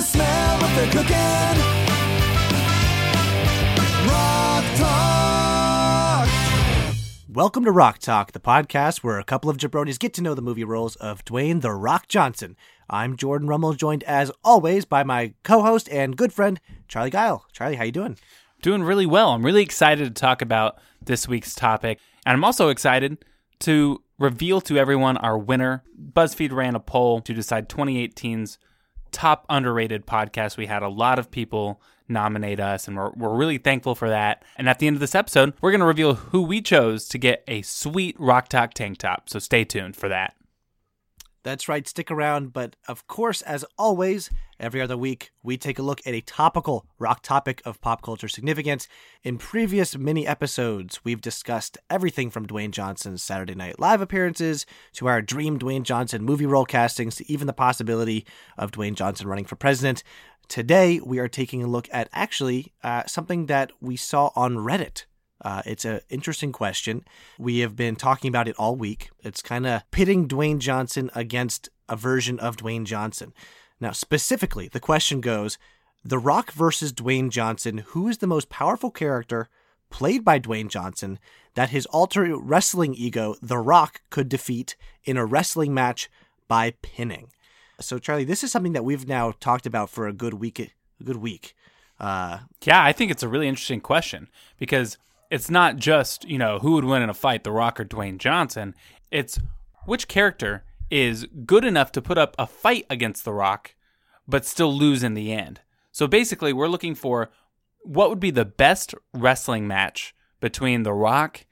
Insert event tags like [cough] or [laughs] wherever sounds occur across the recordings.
the smell what they're cooking. Rock Talk. Welcome to Rock Talk, the podcast where a couple of jabronis get to know the movie roles of Dwayne The Rock Johnson. I'm Jordan Rummel, joined as always by my co-host and good friend Charlie Guile. Charlie, how you doing? Doing really well. I'm really excited to talk about this week's topic. And I'm also excited to reveal to everyone our winner. BuzzFeed ran a poll to decide 2018's top underrated podcast. We had a lot of people nominate us, and we're, we're really thankful for that. And at the end of this episode, we're going to reveal who we chose to get a sweet Rock Talk tank top. So stay tuned for that. That's right, stick around. But of course, as always, every other week, we take a look at a topical rock topic of pop culture significance. In previous mini episodes, we've discussed everything from Dwayne Johnson's Saturday Night Live appearances to our dream Dwayne Johnson movie role castings to even the possibility of Dwayne Johnson running for president. Today, we are taking a look at actually uh, something that we saw on Reddit. Uh, it's an interesting question. We have been talking about it all week. It's kind of pitting Dwayne Johnson against a version of Dwayne Johnson. Now, specifically, the question goes The Rock versus Dwayne Johnson, who is the most powerful character played by Dwayne Johnson that his alter wrestling ego, The Rock, could defeat in a wrestling match by pinning? So, Charlie, this is something that we've now talked about for a good week. A good week. Uh, Yeah, I think it's a really interesting question because it's not just, you know, who would win in a fight, The Rock or Dwayne Johnson. It's which character is good enough to put up a fight against The Rock, but still lose in the end. So basically, we're looking for what would be the best wrestling match between The Rock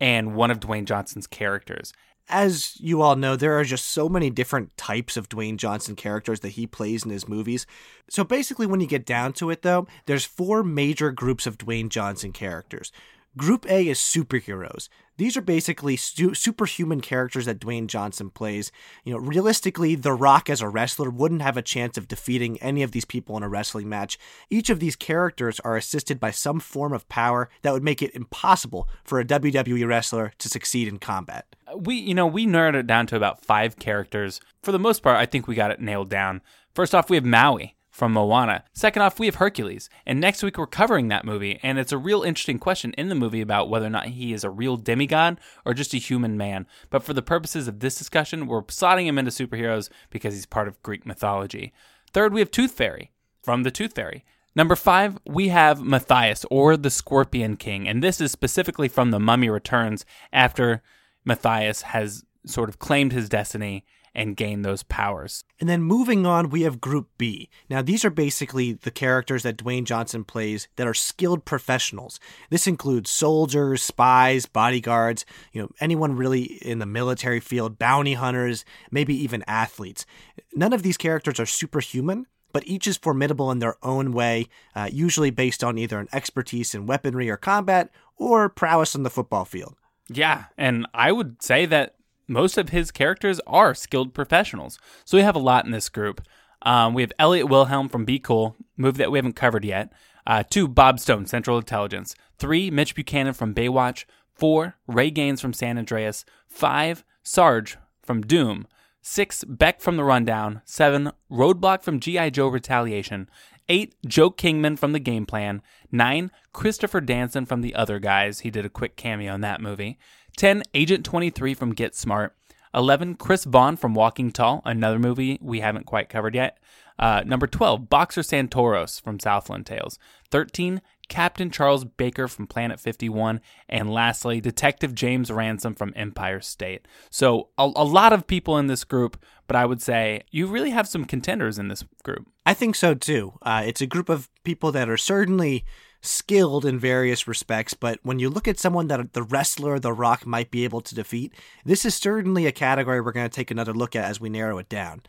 and one of Dwayne Johnson's characters. as you all know, there are just so many different types of Dwayne Johnson characters that he plays in his movies. So basically, when you get down to it, though, there's four major groups of Dwayne Johnson characters. Group A is superheroes. These are basically su- superhuman characters that Dwayne Johnson plays. You know, realistically, The Rock as a wrestler wouldn't have a chance of defeating any of these people in a wrestling match. Each of these characters are assisted by some form of power that would make it impossible for a WWE wrestler to succeed in combat. we you know we narrowed it down to about five characters for the most part i think we got it nailed down first off we have maui from moana. Second off we have hercules and next week we're covering that movie and it's a real interesting question in the movie about whether or not he is a real demigod or just a human man. But for the purposes of this discussion we're slotting him into superheroes because he's part of greek mythology. Third we have tooth fairy from the tooth fairy. Number five, we have Mathayus, or the Scorpion King, and this is specifically from The Mummy Returns after Mathayus has sort of claimed his destiny and gain those powers. And then moving on, we have Group B. Now, these are basically the characters that Dwayne Johnson plays that are skilled professionals. This includes soldiers, spies, bodyguards, you know, anyone really in the military field, bounty hunters, maybe even athletes. None of these characters are superhuman, but each is formidable in their own way, uh, usually based on either an expertise in weaponry or combat or prowess on the football field. Yeah, and I would say that most of his characters are skilled professionals. So we have a lot in this group. Um, we have Elliot Wilhelm from Be Cool, movie that we haven't covered yet. Uh, two, Bob Stone, Central Intelligence. Three, Mitch Buchanan from Baywatch. Four, Ray Gaines from San Andreas. Five, Sarge from Doom. Six, Beck from The Rundown. Seven, Roadblock from G.I. Joe Retaliation. Eight, Joe Kingman from The Game Plan. Nine, Christopher Danson from The Other Guys. He did a quick cameo in that movie. 10, Agent 23 from Get Smart. 11, Chris Vaughn from Walking Tall, another movie we haven't quite covered yet. Uh, number 12, Boxer Santaros from Southland Tales. 13, Captain Charles Baker from Planet 51. And lastly, Detective James Ransom from Empire State. So, a, a lot of people in this group, but I would say you really have some contenders in this group. I think so too. Uh, it's a group of people that are certainly skilled in various respects, but when you look at someone that the wrestler The Rock might be able to defeat, this is certainly a category we're going to take another look at as we narrow it down.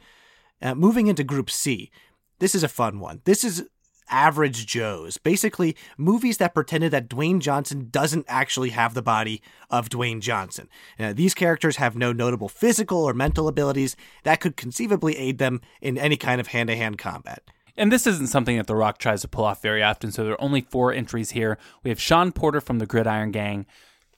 Uh, moving into Group C, this is a fun one. This is average Joes. Basically, movies that pretended that Dwayne Johnson doesn't actually have the body of Dwayne Johnson. Uh, these characters have no notable physical or mental abilities that could conceivably aid them in any kind of hand to hand combat. And this isn't something that The Rock tries to pull off very often, so there are only four entries here. We have Sean Porter from the Gridiron Gang,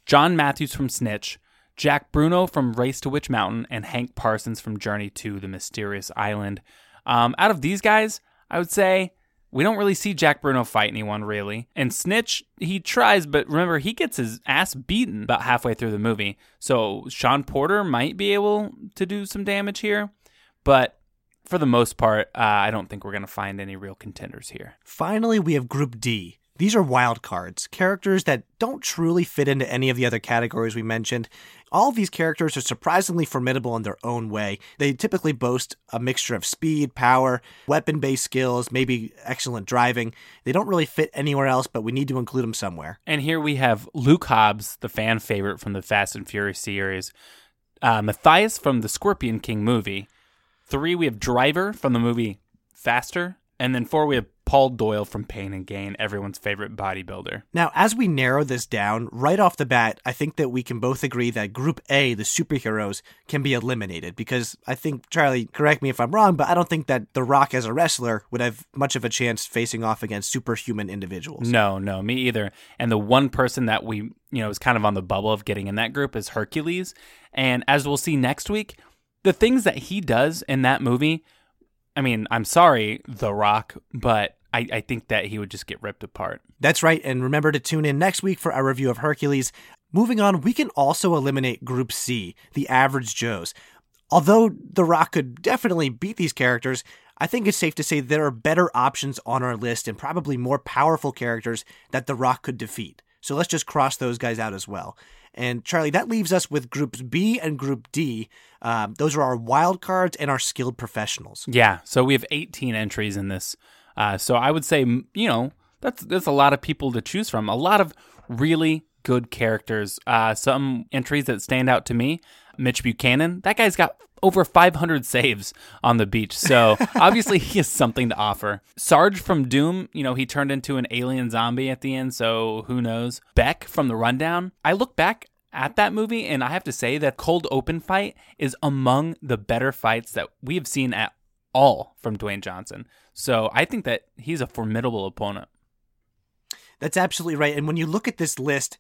John Matthews from Snitch, Jack Bruno from Race to Witch Mountain, and Hank Parsons from Journey to the Mysterious Island. Um, out of these guys, I would say we don't really see Jack Bruno fight anyone really. And Snitch, he tries, but remember, he gets his ass beaten about halfway through the movie. So Sean Porter might be able to do some damage here. But for the most part, uh, I don't think we're going to find any real contenders here. Finally, we have Group D. These are wild cards, characters that don't truly fit into any of the other categories we mentioned. All of these characters are surprisingly formidable in their own way. They typically boast a mixture of speed, power, weapon based skills, maybe excellent driving. They don't really fit anywhere else, but we need to include them somewhere. And here we have Luke Hobbs, the fan favorite from the Fast and Furious series, uh, Mathayus from the Scorpion King movie. Three, we have Driver from the movie Faster. And then four, we have Paul Doyle from Pain and Gain, everyone's favorite bodybuilder. Now, as we narrow this down, right off the bat, I think that we can both agree that Group A, the superheroes, can be eliminated because I think, Charlie, correct me if I'm wrong, but I don't think that The Rock as a wrestler would have much of a chance facing off against superhuman individuals. No, no, me either. And the one person that we, you know, is kind of on the bubble of getting in that group is Hercules. And as we'll see next week, the things that he does in that movie I mean, I'm sorry, The Rock, but I, I think that he would just get ripped apart. That's right. And remember to tune in next week for our review of Hercules. Moving on, we can also eliminate Group C, the average Joes. Although The Rock could definitely beat these characters, I think it's safe to say there are better options on our list and probably more powerful characters that The Rock could defeat. So let's just cross those guys out as well. And Charlie, that leaves us with groups B and group D. Um, those are our wild cards and our skilled professionals. Yeah. So we have 18 entries in this. Uh, so I would say, you know, that's that's a lot of people to choose from. A lot of really good characters. Uh, some entries that stand out to me: Mitch Buchanan. That guy's got over 500 saves on the beach. So [laughs] obviously he has something to offer. Sarge from Doom, you know, he turned into an alien zombie at the end, so who knows. Beck from The Rundown. I look back at that movie and I have to say that Cold Open fight is among the better fights that we have seen at all from Dwayne Johnson. So I think that he's a formidable opponent. That's absolutely right. And when you look at this list,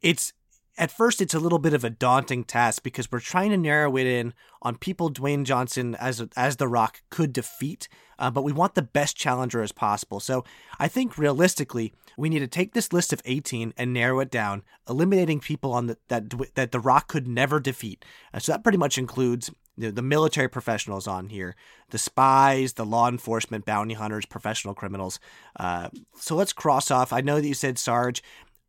it's at first it's a little bit of a daunting task because we're trying to narrow it in on people Dwayne Johnson as as the Rock could defeat, uh, but we want the best challenger as possible. So I think realistically, we need to take this list of 18 and narrow it down, eliminating people on the, that that the Rock could never defeat. Uh, so that pretty much includes know, the military professionals on here, the spies, the law enforcement, bounty hunters, professional criminals. Uh, so let's cross off. I know that you said Sarge.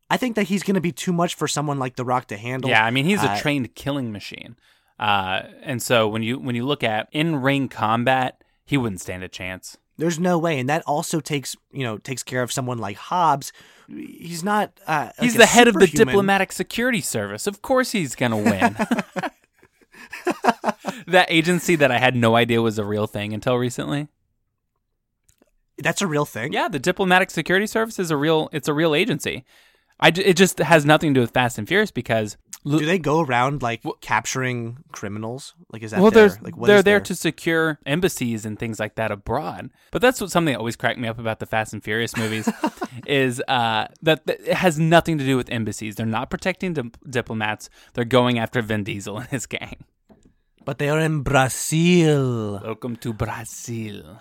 I think that he's going to be too much for someone like The Rock to handle. Yeah, I mean he's a Uh, trained killing machine, uh, and so when you when you look at in ring combat, he wouldn't stand a chance. There's no way, and that also takes you know takes care of someone like Hobbs. He's not. Uh, like He's a the head of the diplomatic security service. Of course, he's gonna win. [laughs] [laughs] that agency that I had no idea was a real thing until recently. That's a real thing. Yeah, the diplomatic security service is a real. It's a real agency. I it just has nothing to do with Fast and Furious because Do they go around like capturing criminals? Like is that well, their, like what they're there their- to secure embassies and things like that abroad. But that's what something that always cracked me up about the Fast and Furious movies [laughs] is uh, that, that it has nothing to do with embassies. They're not protecting dip- diplomats. They're going after Vin Diesel and his gang. But they are in Brazil. Welcome to Brazil.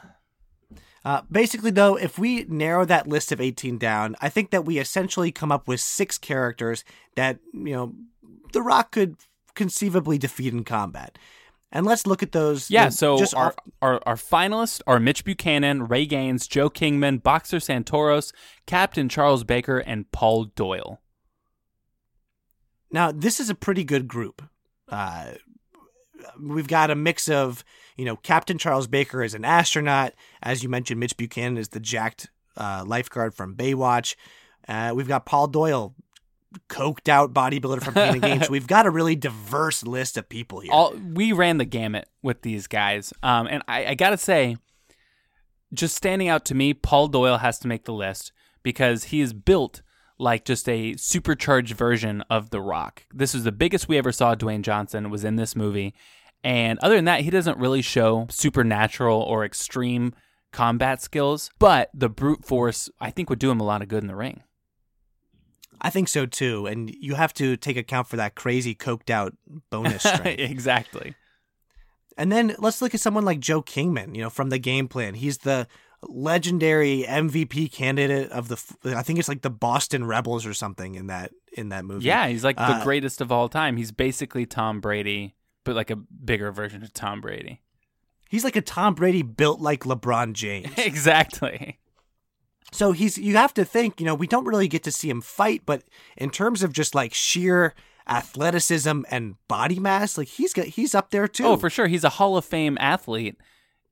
Uh, basically, though, if we narrow that list of 18 down, I think that we essentially come up with six characters that, you know, The Rock could conceivably defeat in combat. And let's look at those. Yeah, so just our, off- our our finalists are Mitch Buchanan, Ray Gaines, Joe Kingman, Boxer Santaros, Captain Charles Baker, and Paul Doyle. Now, this is a pretty good group. Uh, we've got a mix of, you know, Captain Charles Baker is an astronaut. As you mentioned, Mitch Buchanan is the jacked uh, lifeguard from Baywatch. Uh, we've got Paul Doyle, coked out bodybuilder from Pain and Games. So [laughs] we've got a really diverse list of people here. All we ran the gamut with these guys, um, and I, I gotta say, just standing out to me, Paul Doyle has to make the list because he is built like just a supercharged version of The Rock. This is the biggest we ever saw. Dwayne Johnson was in this movie, and other than that, he doesn't really show supernatural or extreme combat skills. But the brute force, I think, would do him a lot of good in the ring. I think so too. And you have to take account for that crazy coked out bonus [laughs] strength. exactly. And then let's look at someone like Joe Kingman, you know, from the game plan. He's the legendary MVP candidate of the I think it's like the Boston Rebels or something in that in that movie. Yeah, he's like the Uh, greatest of all time. He's basically Tom Brady, but like a bigger version of Tom Brady. He's like a Tom Brady built like LeBron James. [laughs] exactly. So he's you have to think, you know, we don't really get to see him fight, but in terms of just like sheer athleticism and body mass, like he's got he's up there too. Oh, for sure. He's a Hall of Fame athlete.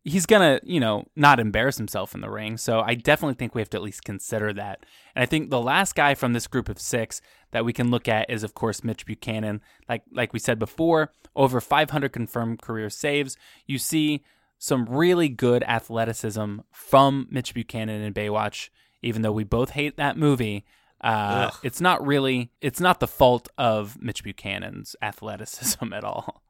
He's gonna, you know, not embarrass himself in the ring. So I definitely think we have to at least consider that. And I think the last guy from this group of six that we can look at is, of course, Mitch Buchanan. Like like we said before, over 500 confirmed career saves. You see some really good athleticism from Mitch Buchanan in Baywatch. Even though we both hate that movie, uh, it's not really it's not the fault of Mitch Buchanan's athleticism at all.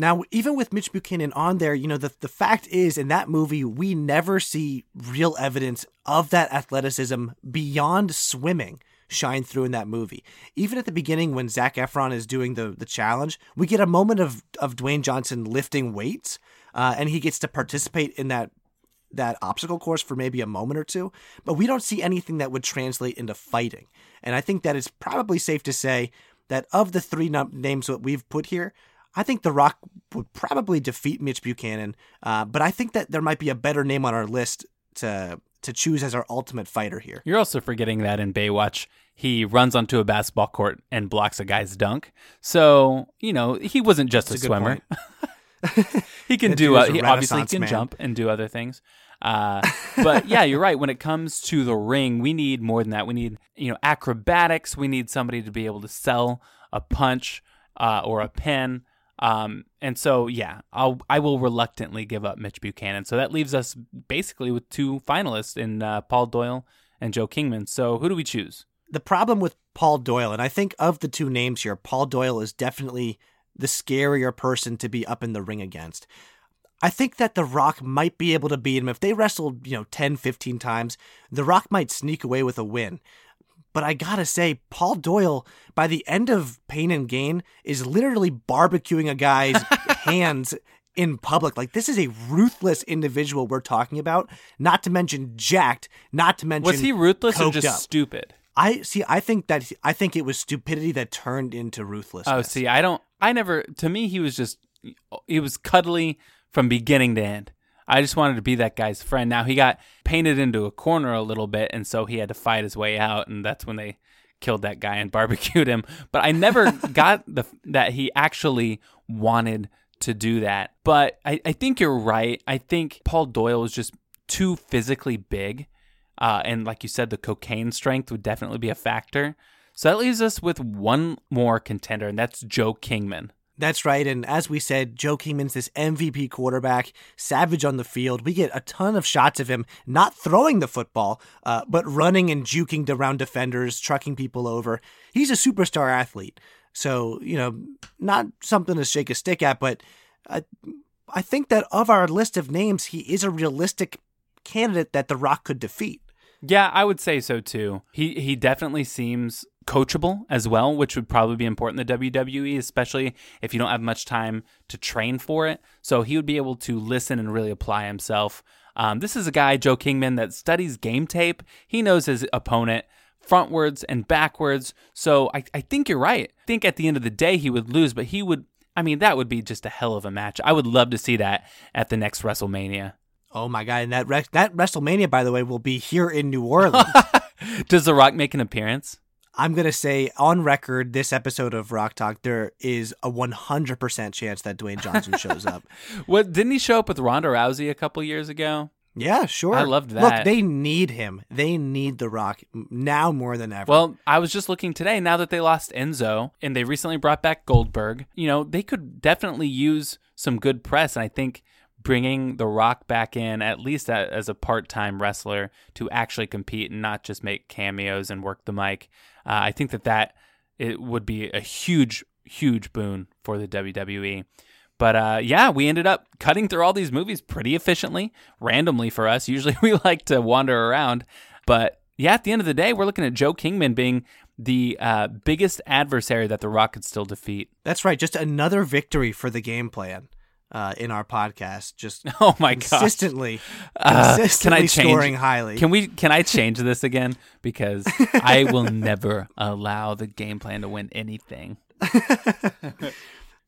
Now, even with Mitch Buchanan on there, you know, the, the fact is in that movie, we never see real evidence of that athleticism beyond swimming shine through in that movie. Even at the beginning when Zac Efron is doing the, the challenge, we get a moment of, of Dwayne Johnson lifting weights, uh, and he gets to participate in that that obstacle course for maybe a moment or two, but we don't see anything that would translate into fighting. And I think that it's probably safe to say that of the three num- names that we've put here, I think The Rock would probably defeat Mitch Buchanan, uh, but I think that there might be a better name on our list to to choose as our ultimate fighter here. You're also forgetting that in Baywatch, he runs onto a basketball court and blocks a guy's dunk. So, you know, he wasn't just That's a, a swimmer. [laughs] he can do, uh, he obviously can man. jump and do other things. Uh, [laughs] but yeah, you're right. When it comes to the ring, we need more than that. We need, you know, acrobatics. We need somebody to be able to sell a punch uh, or a pin. Um, and so, yeah, I'll, I will reluctantly give up Mitch Buchanan. So that leaves us basically with two finalists in uh, Paul Doyle and Joe Kingman. So who do we choose? the problem with Paul Doyle, and I think of the two names here, Paul Doyle is definitely the scarier person to be up in the ring against. I think that The Rock might be able to beat him. If they wrestled, you know, 10, 15 times, The Rock might sneak away with a win. But I gotta say, Paul Doyle, by the end of Pain and Gain, is literally barbecuing a guy's [laughs] hands in public. Like, this is a ruthless individual we're talking about, not to mention jacked, not to mention. Was he ruthless or just up. stupid? I see. I think that I think it was stupidity that turned into ruthlessness. Oh, see, I don't. I never. To me, he was just. He was cuddly from beginning to end. I just wanted to be that guy's friend. Now he got painted into a corner a little bit, and so he had to fight his way out, and that's when they killed that guy and [laughs] barbecued him. But I never [laughs] got the that he actually wanted to do that. But I, I think you're right. I think Paul Doyle was just too physically big. Uh, and like you said, the cocaine strength would definitely be a factor. So that leaves us with one more contender, and that's Joe Kingman. That's right. And as we said, Joe Kingman's this MVP quarterback, savage on the field. We get a ton of shots of him not throwing the football, uh, but running and juking around defenders, trucking people over. He's a superstar athlete. So, you know, not something to shake a stick at, but I, I think that of our list of names, he is a realistic candidate that The Rock could defeat. Yeah, I would say so too. He he definitely seems coachable as well, which would probably be important in the WWE, especially if you don't have much time to train for it. So he would be able to listen and really apply himself. Um, this is a guy, Joe Kingman, that studies game tape. He knows his opponent frontwards and backwards. So I, I think you're right. I think at the end of the day he would lose, but he would. I mean, that would be just a hell of a match. I would love to see that at the next WrestleMania. Oh my god! And that Re- that WrestleMania, by the way, will be here in New Orleans. [laughs] Does The Rock make an appearance? I'm gonna say on record, this episode of Rock Talk, there is a 100% chance that Dwayne Johnson shows up. [laughs] What didn't he show up with Ronda Rousey a couple years ago? Yeah, sure. I loved that. Look, they need him. They need The Rock now more than ever. Well, I was just looking today. Now that they lost Enzo and they recently brought back Goldberg, you know they could definitely use some good press. And I think bringing The Rock back in, at least as a part-time wrestler, to actually compete and not just make cameos and work the mic, uh, I think that that it would be a huge, huge boon for the WWE. But uh, yeah, we ended up cutting through all these movies pretty efficiently, randomly for us. Usually [laughs] we like to wander around. But yeah, at the end of the day, we're looking at Joe Kingman being the uh, biggest adversary that The Rock could still defeat. that's right. Just another victory for the game plan. Uh, in our podcast. Just [laughs] Oh my gosh. consistently, Uh, consistently can I change? scoring highly. Can we? Can I change this again? [laughs] Because I will never allow the game plan to win anything. [laughs]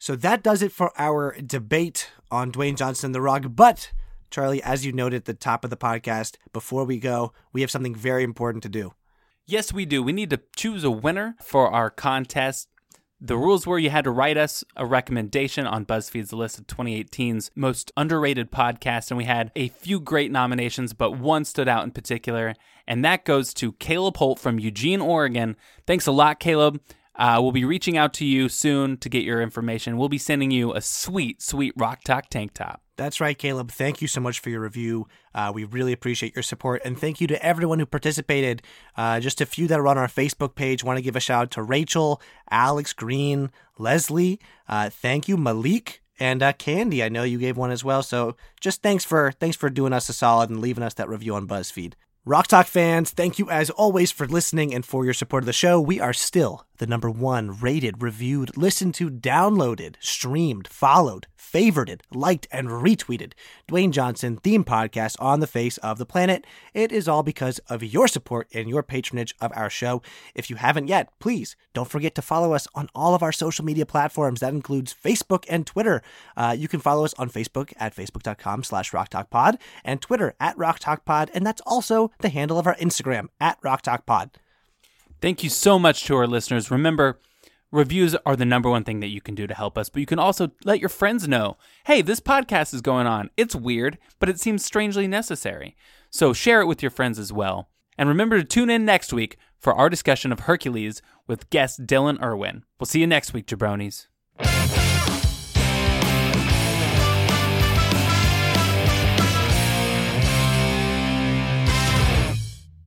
So that does it for our debate on Dwayne Johnson, The Rock. But, Charlie, as you noted at the top of the podcast, before we go, we have something very important to do. Yes, we do. We need to choose a winner for our contest. The rules were you had to write us a recommendation on BuzzFeed's list of 2018's most underrated podcasts, and we had a few great nominations, but one stood out in particular, and that goes to Caleb Holt from Eugene, Oregon. Thanks a lot, Caleb. Uh, we'll be reaching out to you soon to get your information. We'll be sending you a sweet, sweet Rock Talk tank top. That's right, Caleb. Thank you so much for your review. Uh, we really appreciate your support. And thank you to everyone who participated. Uh, just a few that are on our Facebook page. Want to give a shout out to Rachel, Alex Green, Leslie. Uh, thank you, Malik. And uh, Candy, I know you gave one as well. So just thanks for thanks for doing us a solid and leaving us that review on BuzzFeed. Rock Talk fans, thank you as always for listening and for your support of the show. We are still the number one rated, reviewed, listened to, downloaded, streamed, followed, favorited, liked, and retweeted Dwayne Johnson theme podcast on the face of the planet. It is all because of your support and your patronage of our show. If you haven't yet, please don't forget to follow us on all of our social media platforms. That includes Facebook and Twitter. Uh, you can follow us on Facebook at facebook.com slash rocktalkpod and Twitter at rocktalkpod. And that's also the handle of our Instagram at rocktalkpod. Thank you so much to our listeners. Remember, reviews are the number one thing that you can do to help us, but you can also let your friends know hey, this podcast is going on. It's weird, but it seems strangely necessary. So share it with your friends as well. And remember to tune in next week for our discussion of Hercules with guest Dylan Irwin. We'll see you next week, jabronis.